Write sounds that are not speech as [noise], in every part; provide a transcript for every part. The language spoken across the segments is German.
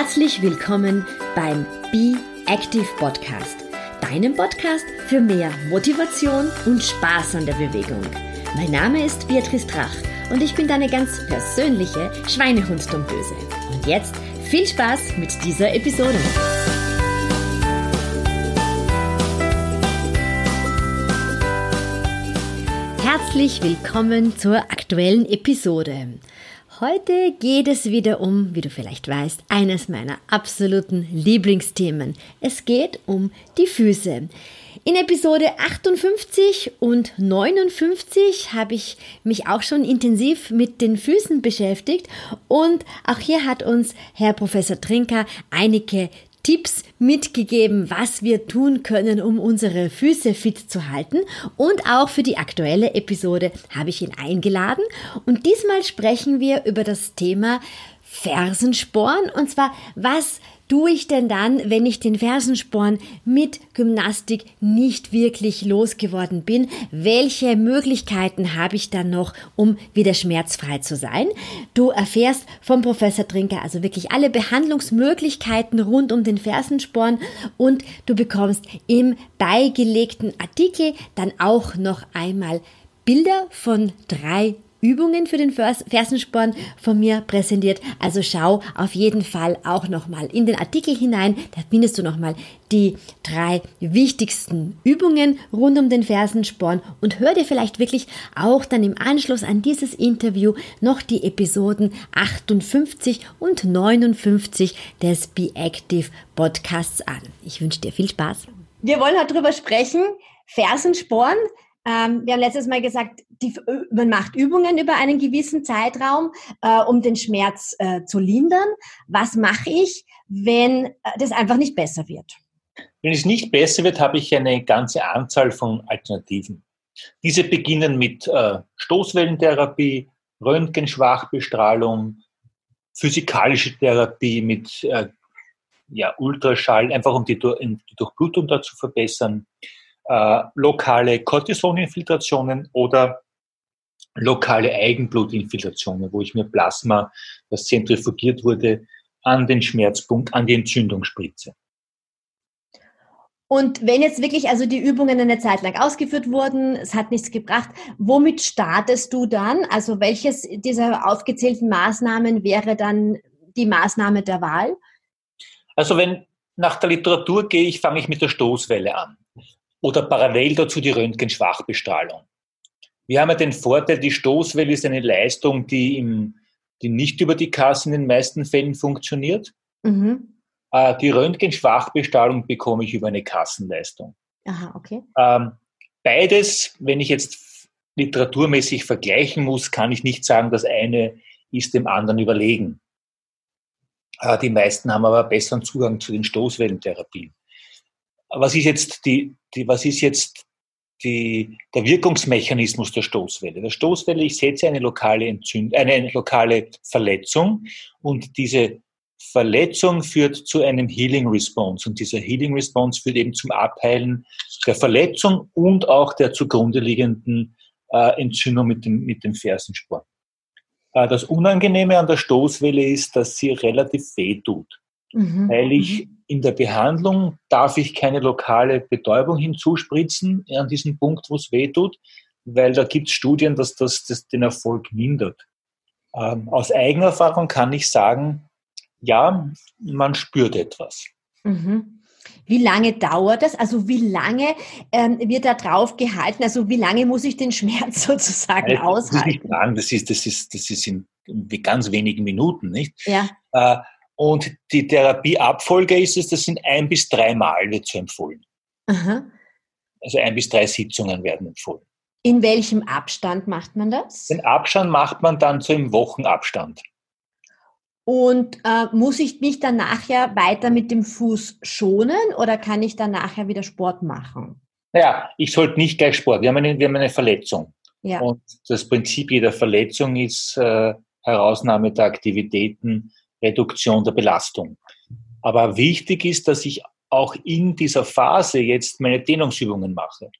Herzlich willkommen beim Be Active Podcast, deinem Podcast für mehr Motivation und Spaß an der Bewegung. Mein Name ist Beatrice Drach und ich bin deine ganz persönliche Schweinehunddomböse. Und jetzt viel Spaß mit dieser Episode. Herzlich willkommen zur aktuellen Episode. Heute geht es wieder um, wie du vielleicht weißt, eines meiner absoluten Lieblingsthemen. Es geht um die Füße. In Episode 58 und 59 habe ich mich auch schon intensiv mit den Füßen beschäftigt und auch hier hat uns Herr Professor Trinker einige Tipps mitgegeben, was wir tun können, um unsere Füße fit zu halten. Und auch für die aktuelle Episode habe ich ihn eingeladen. Und diesmal sprechen wir über das Thema Fersensporn. Und zwar, was tue ich denn dann, wenn ich den Fersensporn mit Gymnastik nicht wirklich losgeworden bin? Welche Möglichkeiten habe ich dann noch, um wieder schmerzfrei zu sein? Du erfährst vom Professor Trinker also wirklich alle Behandlungsmöglichkeiten rund um den Fersensporn und du bekommst im beigelegten Artikel dann auch noch einmal Bilder von drei Übungen für den Fersensporn von mir präsentiert. Also schau auf jeden Fall auch nochmal in den Artikel hinein. Da findest du nochmal die drei wichtigsten Übungen rund um den Fersensporn und hör dir vielleicht wirklich auch dann im Anschluss an dieses Interview noch die Episoden 58 und 59 des Be Active Podcasts an. Ich wünsche dir viel Spaß. Wir wollen heute drüber sprechen. Fersensporn, ähm, wir haben letztes Mal gesagt, die, man macht Übungen über einen gewissen Zeitraum, äh, um den Schmerz äh, zu lindern. Was mache ich, wenn äh, das einfach nicht besser wird? Wenn es nicht besser wird, habe ich eine ganze Anzahl von Alternativen. Diese beginnen mit äh, Stoßwellentherapie, Röntgenschwachbestrahlung, physikalische Therapie mit äh, ja, Ultraschall, einfach um die, um die Durchblutung da zu verbessern äh, lokale Cortisoninfiltrationen oder lokale Eigenblutinfiltrationen, wo ich mir Plasma, das zentrifugiert wurde, an den Schmerzpunkt, an die Entzündung spritze. Und wenn jetzt wirklich also die Übungen eine Zeit lang ausgeführt wurden, es hat nichts gebracht, womit startest du dann? Also welches dieser aufgezählten Maßnahmen wäre dann die Maßnahme der Wahl? Also wenn nach der Literatur gehe ich, fange ich mit der Stoßwelle an oder parallel dazu die Röntgenschwachbestrahlung. Wir haben ja den Vorteil, die Stoßwelle ist eine Leistung, die, im, die nicht über die Kasse in den meisten Fällen funktioniert. Mhm. Äh, die Röntgenschwachbestrahlung bekomme ich über eine Kassenleistung. Aha, okay. Ähm, beides, wenn ich jetzt literaturmäßig vergleichen muss, kann ich nicht sagen, das eine ist dem anderen überlegen. Äh, die meisten haben aber besseren Zugang zu den Stoßwellentherapien was ist jetzt die, die was ist jetzt die, der Wirkungsmechanismus der Stoßwelle? Der Stoßwelle, ich setze eine lokale Entzünd eine, eine lokale Verletzung und diese Verletzung führt zu einem Healing Response und dieser Healing Response führt eben zum Abheilen der Verletzung und auch der zugrunde liegenden äh, Entzündung mit dem, mit dem Fersensporn. Äh, das Unangenehme an der Stoßwelle ist, dass sie relativ weh tut, mhm. weil ich mhm in der Behandlung darf ich keine lokale Betäubung hinzuspritzen an diesem Punkt, wo es weh tut, weil da gibt es Studien, dass das, das, den Erfolg mindert. Ähm, aus Eigenerfahrung kann ich sagen, ja, man spürt etwas. Mhm. Wie lange dauert das? Also wie lange ähm, wird da drauf gehalten? Also wie lange muss ich den Schmerz [laughs] sozusagen das aushalten? Ist nicht lang. Das ist, das ist, das ist in ganz wenigen Minuten, nicht? Ja. Äh, und die Therapieabfolge ist es, das sind ein bis drei Mal wird so empfohlen. Aha. Also ein bis drei Sitzungen werden empfohlen. In welchem Abstand macht man das? Den Abstand macht man dann so im Wochenabstand. Und äh, muss ich mich dann nachher weiter mit dem Fuß schonen oder kann ich dann nachher wieder Sport machen? Naja, ich sollte nicht gleich Sport. Wir haben eine, wir haben eine Verletzung. Ja. Und das Prinzip jeder Verletzung ist äh, Herausnahme der Aktivitäten Reduktion der Belastung. Aber wichtig ist, dass ich auch in dieser Phase jetzt meine Dehnungsübungen mache.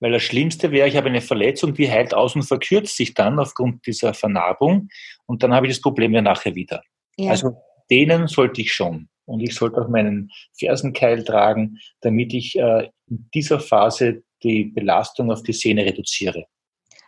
Weil das Schlimmste wäre, ich habe eine Verletzung, die heilt aus und verkürzt sich dann aufgrund dieser Vernarbung und dann habe ich das Problem ja nachher wieder. Ja. Also dehnen sollte ich schon. Und ich sollte auch meinen Fersenkeil tragen, damit ich äh, in dieser Phase die Belastung auf die Sehne reduziere.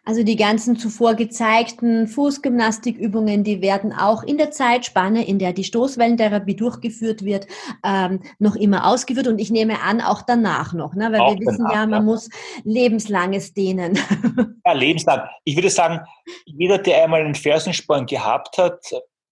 Also die ganzen zuvor gezeigten Fußgymnastikübungen, die werden auch in der Zeitspanne, in der die Stoßwellentherapie durchgeführt wird, ähm, noch immer ausgeführt und ich nehme an, auch danach noch, ne? weil auch wir wissen danach, ja, man ja. muss lebenslanges dehnen. [laughs] Ja, lebenslang. Ich würde sagen, jeder, der einmal einen Fersensporn gehabt hat,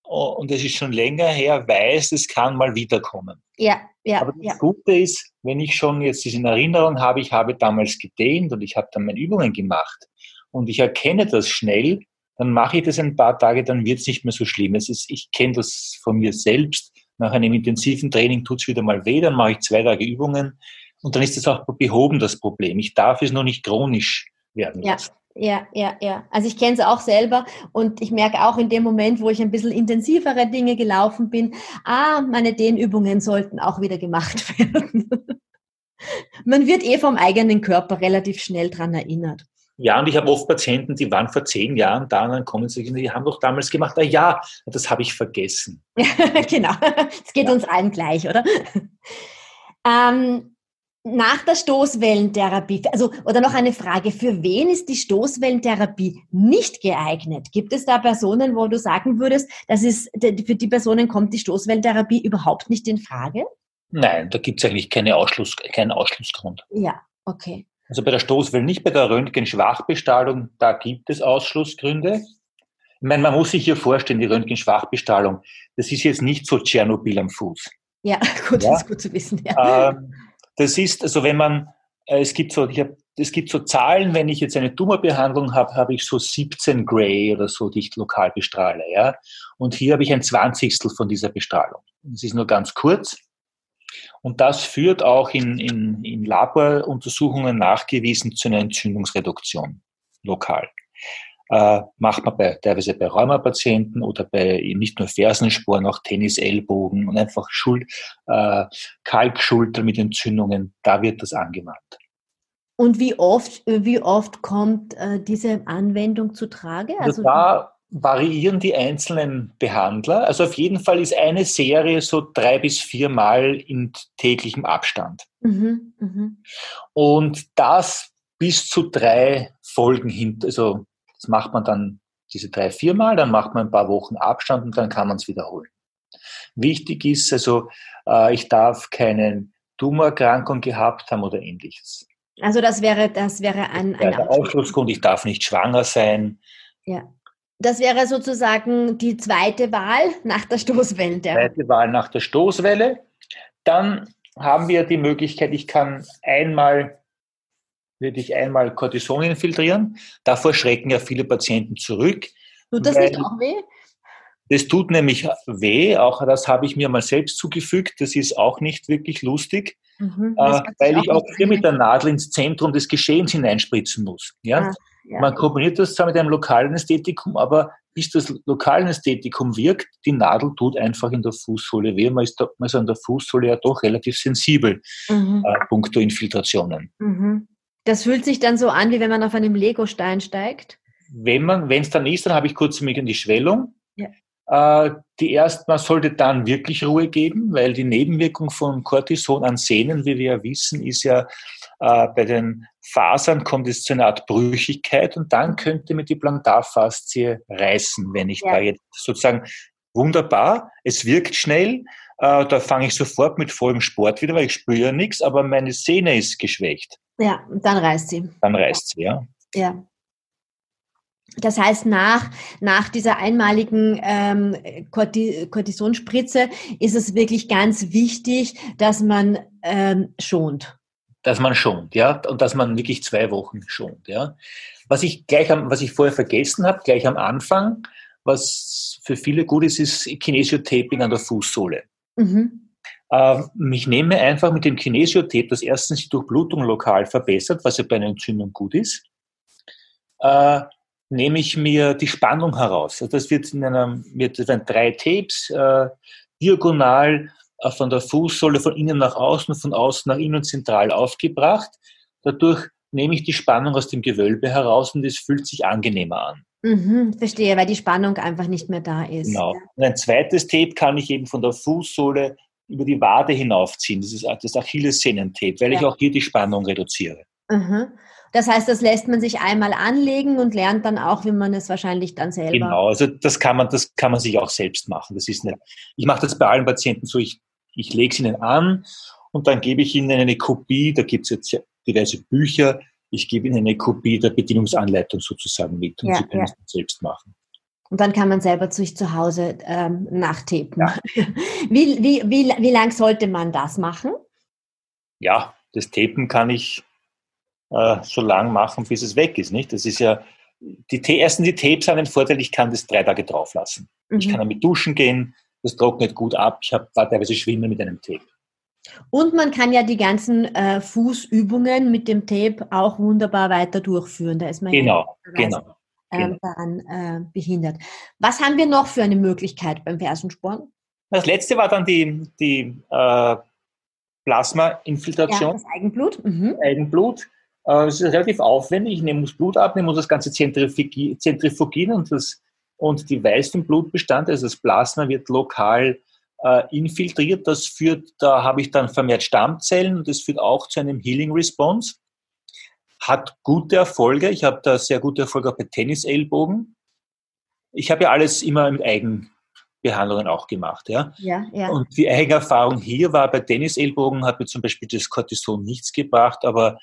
oh, und es ist schon länger her, weiß, es kann mal wiederkommen. Ja, ja. Aber das ja. Gute ist, wenn ich schon jetzt das in Erinnerung habe, ich habe damals gedehnt und ich habe dann meine Übungen gemacht, und ich erkenne das schnell, dann mache ich das ein paar Tage, dann wird es nicht mehr so schlimm. Es ist, ich kenne das von mir selbst. Nach einem intensiven Training tut es wieder mal weh, dann mache ich zwei Tage Übungen und dann ist das auch behoben, das Problem. Ich darf es nur nicht chronisch werden lassen. Ja, ja, ja. Also ich kenne es auch selber und ich merke auch in dem Moment, wo ich ein bisschen intensivere Dinge gelaufen bin, ah, meine Dehnübungen sollten auch wieder gemacht [laughs] werden. Man wird eh vom eigenen Körper relativ schnell dran erinnert. Ja, und ich habe oft Patienten, die waren vor zehn Jahren da und dann kommen sie, die haben doch damals gemacht, ah ja, das habe ich vergessen. [laughs] genau, es geht ja. uns allen gleich, oder? Ähm, nach der Stoßwellentherapie, also oder noch eine Frage, für wen ist die Stoßwellentherapie nicht geeignet? Gibt es da Personen, wo du sagen würdest, das ist, für die Personen kommt die Stoßwellentherapie überhaupt nicht in Frage? Nein, da gibt es eigentlich keine Ausschluss, keinen Ausschlussgrund. Ja, okay. Also bei der Stoßwelle nicht, bei der Röntgenschwachbestrahlung, da gibt es Ausschlussgründe. Ich meine, man muss sich hier vorstellen, die Röntgenschwachbestrahlung, das ist jetzt nicht so Tschernobyl am Fuß. Ja, [laughs] gut, ja? das ist gut zu wissen. Ja. Ähm, das ist, also wenn man, äh, es gibt so, ich hab, es gibt so Zahlen, wenn ich jetzt eine Tumorbehandlung habe, habe ich so 17 Gray oder so, die ich lokal bestrahle, ja. Und hier habe ich ein Zwanzigstel von dieser Bestrahlung. Das ist nur ganz kurz. Und das führt auch in, in, in Laboruntersuchungen nachgewiesen zu einer Entzündungsreduktion lokal. Äh, macht man bei, teilweise bei Rheumapatienten oder bei nicht nur Fersensporen, auch Tennisellbogen und einfach Schul äh, Kalkschulter mit Entzündungen, da wird das angewandt. Und wie oft, wie oft kommt äh, diese Anwendung zu Trage? Also, also da variieren die einzelnen Behandler. Also auf jeden Fall ist eine Serie so drei bis viermal in täglichem Abstand. Mhm, mh. Und das bis zu drei Folgen hinter, also das macht man dann diese drei, viermal, dann macht man ein paar Wochen Abstand und dann kann man es wiederholen. Wichtig ist also, äh, ich darf keine Tumorerkrankung gehabt haben oder ähnliches. Also das wäre, das wäre ein, ein Ausschlussgrund. Ich darf nicht schwanger sein. Ja. Das wäre sozusagen die zweite Wahl nach der Stoßwelle. Zweite Wahl nach der Stoßwelle. Dann haben wir die Möglichkeit, ich kann einmal, würde ich einmal Cortison infiltrieren. Davor schrecken ja viele Patienten zurück. Tut das nicht auch weh? Das tut nämlich weh, auch das habe ich mir mal selbst zugefügt. Das ist auch nicht wirklich lustig, mhm, äh, weil ich auch hier mit der Nadel ins Zentrum des Geschehens hineinspritzen muss. Ja? Ah. Ja. Man kombiniert das zwar mit einem lokalen Ästhetikum, aber bis das lokale Ästhetikum wirkt, die Nadel tut einfach in der Fußsohle weh. Man ist, da, man ist an der Fußsohle ja doch relativ sensibel, mhm. äh, punkto Infiltrationen. Mhm. Das fühlt sich dann so an, wie wenn man auf einem Legostein steigt? Wenn man, wenn es dann ist, dann habe ich kurz mich an die Schwellung. Ja. Äh, die erst, man sollte dann wirklich Ruhe geben, weil die Nebenwirkung von Cortison an Sehnen, wie wir ja wissen, ist ja äh, bei den Fasern kommt es zu einer Art Brüchigkeit und dann könnte mir die Plantarfaszie reißen, wenn ich ja. da jetzt sozusagen wunderbar, es wirkt schnell, äh, da fange ich sofort mit vollem Sport wieder, weil ich spüre ja nichts, aber meine Sehne ist geschwächt. Ja, dann reißt sie. Dann reißt sie, ja. Ja. Das heißt, nach, nach dieser einmaligen ähm, Cortisonspritze ist es wirklich ganz wichtig, dass man ähm, schont. Dass man schont, ja, und dass man wirklich zwei Wochen schont, ja. Was ich gleich am, was ich vorher vergessen habe, gleich am Anfang, was für viele gut ist, ist Kinesiotaping an der Fußsohle. Mhm. Ähm, ich nehme einfach mit dem Kinesiotape, das erstens die Durchblutung lokal verbessert, was ja bei einer Entzündung gut ist. Äh, nehme ich mir die Spannung heraus. Also das wird in einem, wird in drei Tapes äh, diagonal äh, von der Fußsohle von innen nach außen, von außen nach innen zentral aufgebracht. Dadurch nehme ich die Spannung aus dem Gewölbe heraus und es fühlt sich angenehmer an. Mhm, verstehe, weil die Spannung einfach nicht mehr da ist. Genau. Und ein zweites Tape kann ich eben von der Fußsohle über die Wade hinaufziehen. Das ist das Achillessehnentape, weil ja. ich auch hier die Spannung reduziere. Mhm. Das heißt, das lässt man sich einmal anlegen und lernt dann auch, wie man es wahrscheinlich dann selber. Genau, also das kann man, das kann man sich auch selbst machen. Das ist nicht, ich mache das bei allen Patienten so, ich, ich lege es ihnen an und dann gebe ich ihnen eine Kopie, da gibt es jetzt diverse Bücher, ich gebe ihnen eine Kopie der Bedienungsanleitung sozusagen mit und ja, sie können ja. es selbst machen. Und dann kann man selber sich zu Hause ähm, nachtapen. Ja. [laughs] Wie, wie, wie, wie lang sollte man das machen? Ja, das Tapen kann ich äh, so lang machen, bis es weg ist. Nicht? Das ist ja, die, ersten die Tapes haben den Vorteil, ich kann das drei Tage drauf lassen. Mhm. Ich kann damit duschen gehen, das trocknet gut ab. Ich habe teilweise Schwimmen mit einem Tape. Und man kann ja die ganzen äh, Fußübungen mit dem Tape auch wunderbar weiter durchführen. Da ist man genau, genau, ähm, genau. daran äh, behindert. Was haben wir noch für eine Möglichkeit beim Fersensporn? Das letzte war dann die, die äh, Plasma-Infiltration. Ja, das Eigenblut. Mhm. Eigenblut. Äh, es ist relativ aufwendig. Ich nehme das Blut ab, nehme das Ganze zentrifugieren und, das, und die weißen Blutbestandteile, also das Plasma, wird lokal äh, infiltriert. Das führt, da habe ich dann vermehrt Stammzellen und das führt auch zu einem Healing Response. Hat gute Erfolge. Ich habe da sehr gute Erfolge auch bei Tennisellbogen. Ich habe ja alles immer mit Eigenbehandlungen auch gemacht. Ja? Ja, ja. Und die Eigenerfahrung hier war bei Tennisellbogen, hat mir zum Beispiel das Cortison nichts gebracht, aber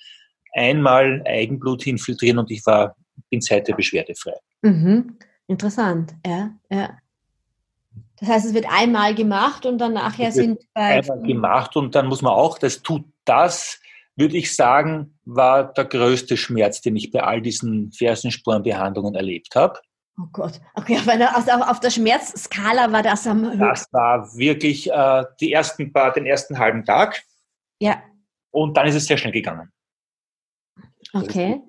einmal Eigenblut infiltrieren und ich war, bin seither beschwerdefrei. Mhm. Interessant, ja, ja. Das heißt, es wird einmal gemacht und dann nachher sind bei. Einmal gemacht und dann muss man auch, das tut das, würde ich sagen, war der größte Schmerz, den ich bei all diesen Fersenspornbehandlungen erlebt habe. Oh Gott, okay, auf, auf der Schmerzskala war das am höchsten. Das war wirklich äh, die ersten paar, den ersten halben Tag. Ja. Und dann ist es sehr schnell gegangen. Okay.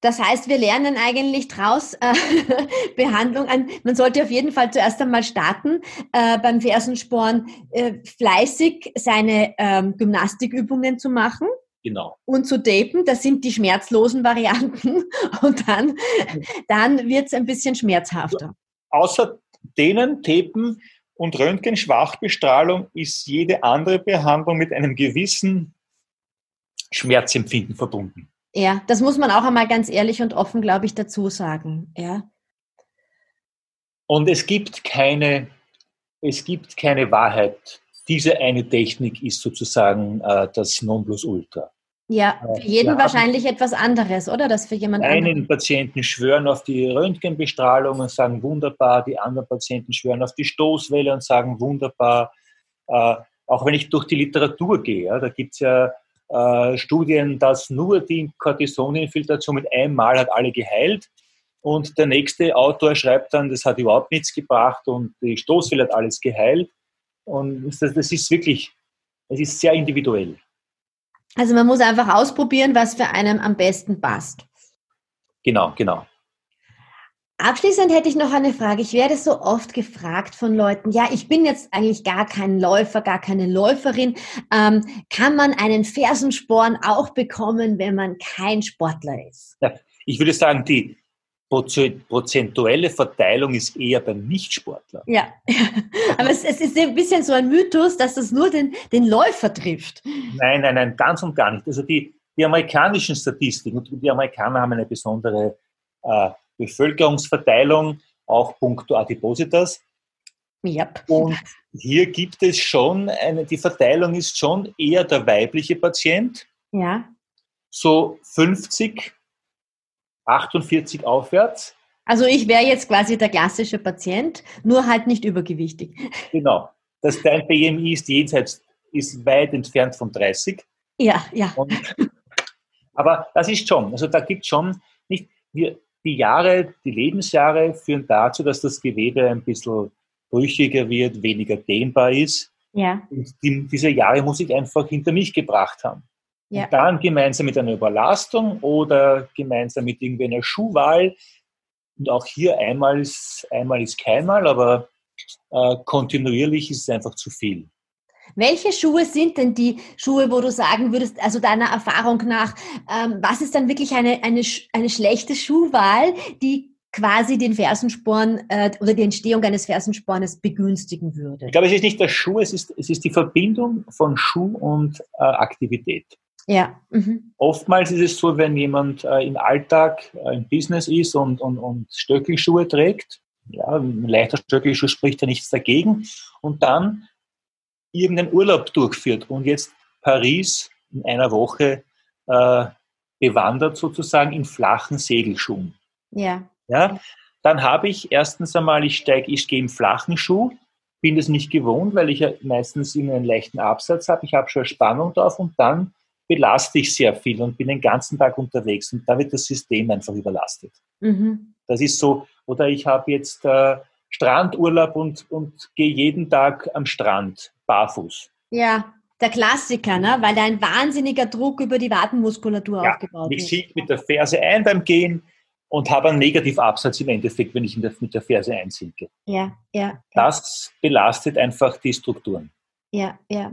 Das heißt, wir lernen eigentlich draus äh, [laughs] Behandlung an. Man sollte auf jeden Fall zuerst einmal starten, äh, beim Fersensporn äh, fleißig seine ähm, Gymnastikübungen zu machen. Genau. Und zu tapen, das sind die schmerzlosen Varianten. [laughs] Und dann, [laughs] dann wird es ein bisschen schmerzhafter. Außer denen tapen und Röntgenschwachbestrahlung ist jede andere Behandlung mit einem gewissen Schmerzempfinden verbunden. Ja, das muss man auch einmal ganz ehrlich und offen, glaube ich, dazu sagen. Ja. Und es gibt keine, es gibt keine Wahrheit. Diese eine Technik ist sozusagen äh, das Nonplusultra. Ja, äh, für jeden wahrscheinlich etwas anderes, oder? Das für jemand Einen anderen. Patienten schwören auf die Röntgenbestrahlung und sagen wunderbar, die anderen Patienten schwören auf die Stoßwelle und sagen wunderbar. Äh, auch wenn ich durch die Literatur gehe, ja, da gibt es ja äh, Studien, dass nur die Cortisoninfiltration mit einem Mal hat alle geheilt. Und der nächste Autor schreibt dann, das hat überhaupt nichts gebracht und die Stoßwelle hat alles geheilt. Und das, das ist wirklich, es ist sehr individuell. Also man muss einfach ausprobieren, was für einen am besten passt. Genau, genau. Abschließend hätte ich noch eine Frage. Ich werde so oft gefragt von Leuten, ja, ich bin jetzt eigentlich gar kein Läufer, gar keine Läuferin. Ähm, kann man einen Fersensporn auch bekommen, wenn man kein Sportler ist? Ja, ich würde sagen, die prozentuelle Verteilung ist eher beim Nichtsportler. Ja, [laughs] aber es, es, ist ein bisschen so ein Mythos, dass das nur den, den Läufer trifft. Nein, nein, nein, ganz und gar nicht. Also die, die amerikanischen Statistiken, die Amerikaner haben eine besondere äh, Bevölkerungsverteilung, auch puncto Adipositas. Yep. Und hier gibt es schon eine, die Verteilung ist schon eher der weibliche Patient. Ja. So 50, 48 aufwärts. Also ich wäre jetzt quasi der klassische Patient, nur halt nicht übergewichtig. [laughs] Genau. Das dein BMI ist jenseits, ist weit entfernt von 30. Ja, ja. Und, aber das ist schon, also da gibt es schon nicht, wir, die Jahre, die Lebensjahre führen dazu, dass das Gewebe ein bisschen brüchiger wird, weniger dehnbar ist. Ja. Und die, diese Jahre muss ich einfach hinter mich gebracht haben. Ja. Und dann gemeinsam mit einer Überlastung oder gemeinsam mit irgendwie einer Schuhwahl. Und auch hier einmal ist, einmal ist keinmal, aber äh, kontinuierlich ist es einfach zu viel. Welche Schuhe sind denn die Schuhe, wo du sagen würdest, also deiner Erfahrung nach, ähm, was ist dann wirklich eine, eine, eine schlechte Schuhwahl, die quasi den Fersensporn äh, oder die Entstehung eines Fersenspornes begünstigen würde? Ich glaube, es ist nicht der Schuh, es ist, es ist die Verbindung von Schuh und äh, Aktivität. Ja. Mhm. Oftmals ist es so, wenn jemand äh, im Alltag äh, im Business ist und, und, und Stöckelschuhe trägt, ja, ein leichter Stöckelschuh spricht ja nichts dagegen, und dann irgendeinen Urlaub durchführt und jetzt Paris in einer Woche äh, bewandert sozusagen in flachen Segelschuhen. Ja. Ja, dann habe ich erstens einmal, ich steige, ich gehe im flachen Schuh, bin das nicht gewohnt, weil ich ja meistens immer einen leichten Absatz habe. Ich habe schon Spannung drauf und dann belaste ich sehr viel und bin den ganzen Tag unterwegs und da wird das System einfach überlastet. Mhm. Das ist so, oder ich habe jetzt äh, Strandurlaub und, und gehe jeden Tag am Strand barfuß. Ja, der Klassiker, ne? weil da ein wahnsinniger Druck über die Wadenmuskulatur ja, aufgebaut wird. Ich ziehe mit der Ferse ein beim Gehen und habe einen Negativabsatz im Endeffekt, wenn ich der, mit der Ferse einsinke. Ja, ja. Das belastet einfach die Strukturen. Ja, ja.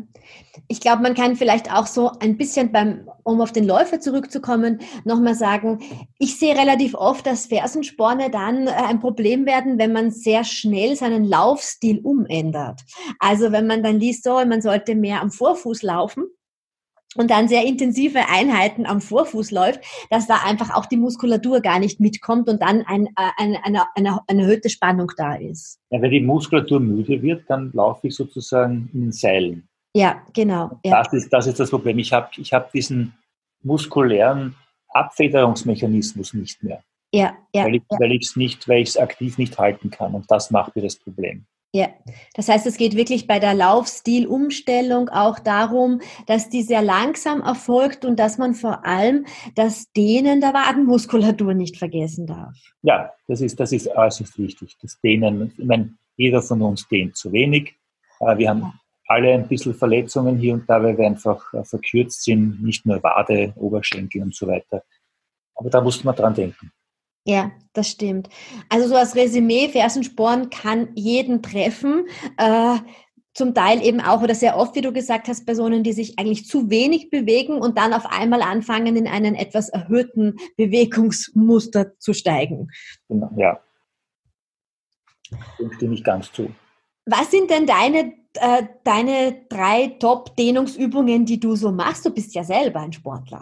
Ich glaube, man kann vielleicht auch so ein bisschen beim, um auf den Läufer zurückzukommen, nochmal sagen, ich sehe relativ oft, dass Fersensporne dann äh, ein Problem werden, wenn man sehr schnell seinen Laufstil umändert. Also wenn man dann liest, so, man sollte mehr am Vorfuß laufen, und dann sehr intensive Einheiten am Vorfuß läuft, dass da einfach auch die Muskulatur gar nicht mitkommt und dann ein, äh, eine, eine, eine, eine erhöhte Spannung da ist. Ja, wenn die Muskulatur müde wird, dann laufe ich sozusagen in den Seilen. Ja, genau. Ja. Das, ist, das ist das Problem. Ich habe ich hab diesen muskulären Abfederungsmechanismus nicht mehr. Ja, ja. Weil ich es ja. nicht, weil ich es aktiv nicht halten kann. Und das macht mir das Problem. Ja, das heißt, es geht wirklich bei der Laufstilumstellung auch darum, dass die sehr langsam erfolgt und dass man vor allem das Dehnen der Wadenmuskulatur nicht vergessen darf. Ja, das ist, das ist äußerst wichtig. Das Dehnen, ich meine, jeder von uns dehnt zu wenig. Wir haben alle ein bisschen Verletzungen hier und da, weil wir einfach äh, verkürzt sind, nicht nur Wade, Oberschenkel und so weiter. Aber da muss man dran denken. Ja, das stimmt. Also so als Resümee, Fersensporn kann jeden treffen. Äh, zum Teil eben auch oder sehr oft, wie du gesagt hast, Personen, die sich eigentlich zu wenig bewegen und dann auf einmal anfangen, in einen etwas erhöhten Bewegungsmuster zu steigen. Genau, ja. Dem stimme ich ganz zu. Was sind denn deine, äh, deine drei Top-Dehnungsübungen, die du so machst? Du bist ja selber ein Sportler.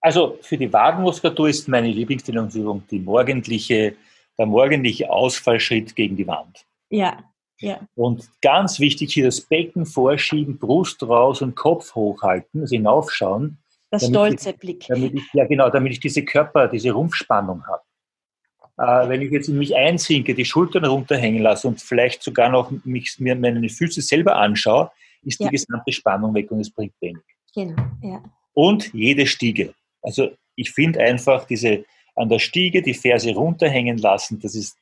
Also für die Wadenmuskulatur ist meine Lieblingsdehnungsübung die morgendliche, der morgendliche Ausfallschritt gegen die Wand. Ja, ja. Und ganz wichtig hier das Becken vorschieben, Brust raus und Kopf hochhalten, also hinaufschauen. Das stolze ich, Blick. Damit ich, ja, genau, damit ich diese Körper, diese Rumpfspannung habe. Äh, wenn ich jetzt in mich einsinke, die Schultern runterhängen lasse und vielleicht sogar noch mich, mir meine Füße selber anschaue, ist ja. die gesamte Spannung weg und es bringt wenig. Genau, ja. Und jede Stiege. Also ich finde einfach diese an der Stiege die Ferse runterhängen lassen, das ist,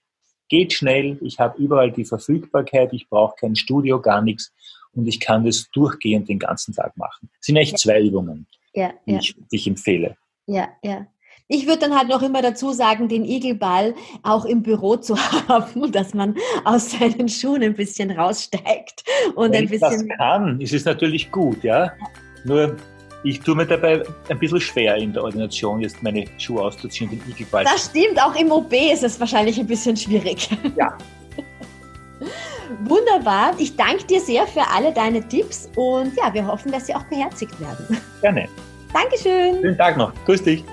geht schnell, ich habe überall die Verfügbarkeit, ich brauche kein Studio, gar nichts und ich kann das durchgehend den ganzen Tag machen. Das sind echt ja. zwei Übungen, ja, die, ja. Ich, die ich empfehle. Ja, ja. Ich würde dann halt noch immer dazu sagen, den Igelball auch im Büro zu [laughs] haben, dass man aus seinen Schuhen ein bisschen raussteigt und Wenn ein bisschen. Wenn das kann, ist es natürlich gut, ja. Nur ich tue mir dabei ein bisschen schwer in der Ordination, jetzt meine Schuhe auszuziehen und den Igelball. Das stimmt, auch im OB ist es wahrscheinlich ein bisschen schwierig. Ja. [laughs] Wunderbar. Ich danke dir sehr für alle deine Tipps und ja, wir hoffen, dass sie auch beherzigt werden. Gerne. Dankeschön. Schönen Tag noch. Grüß dich.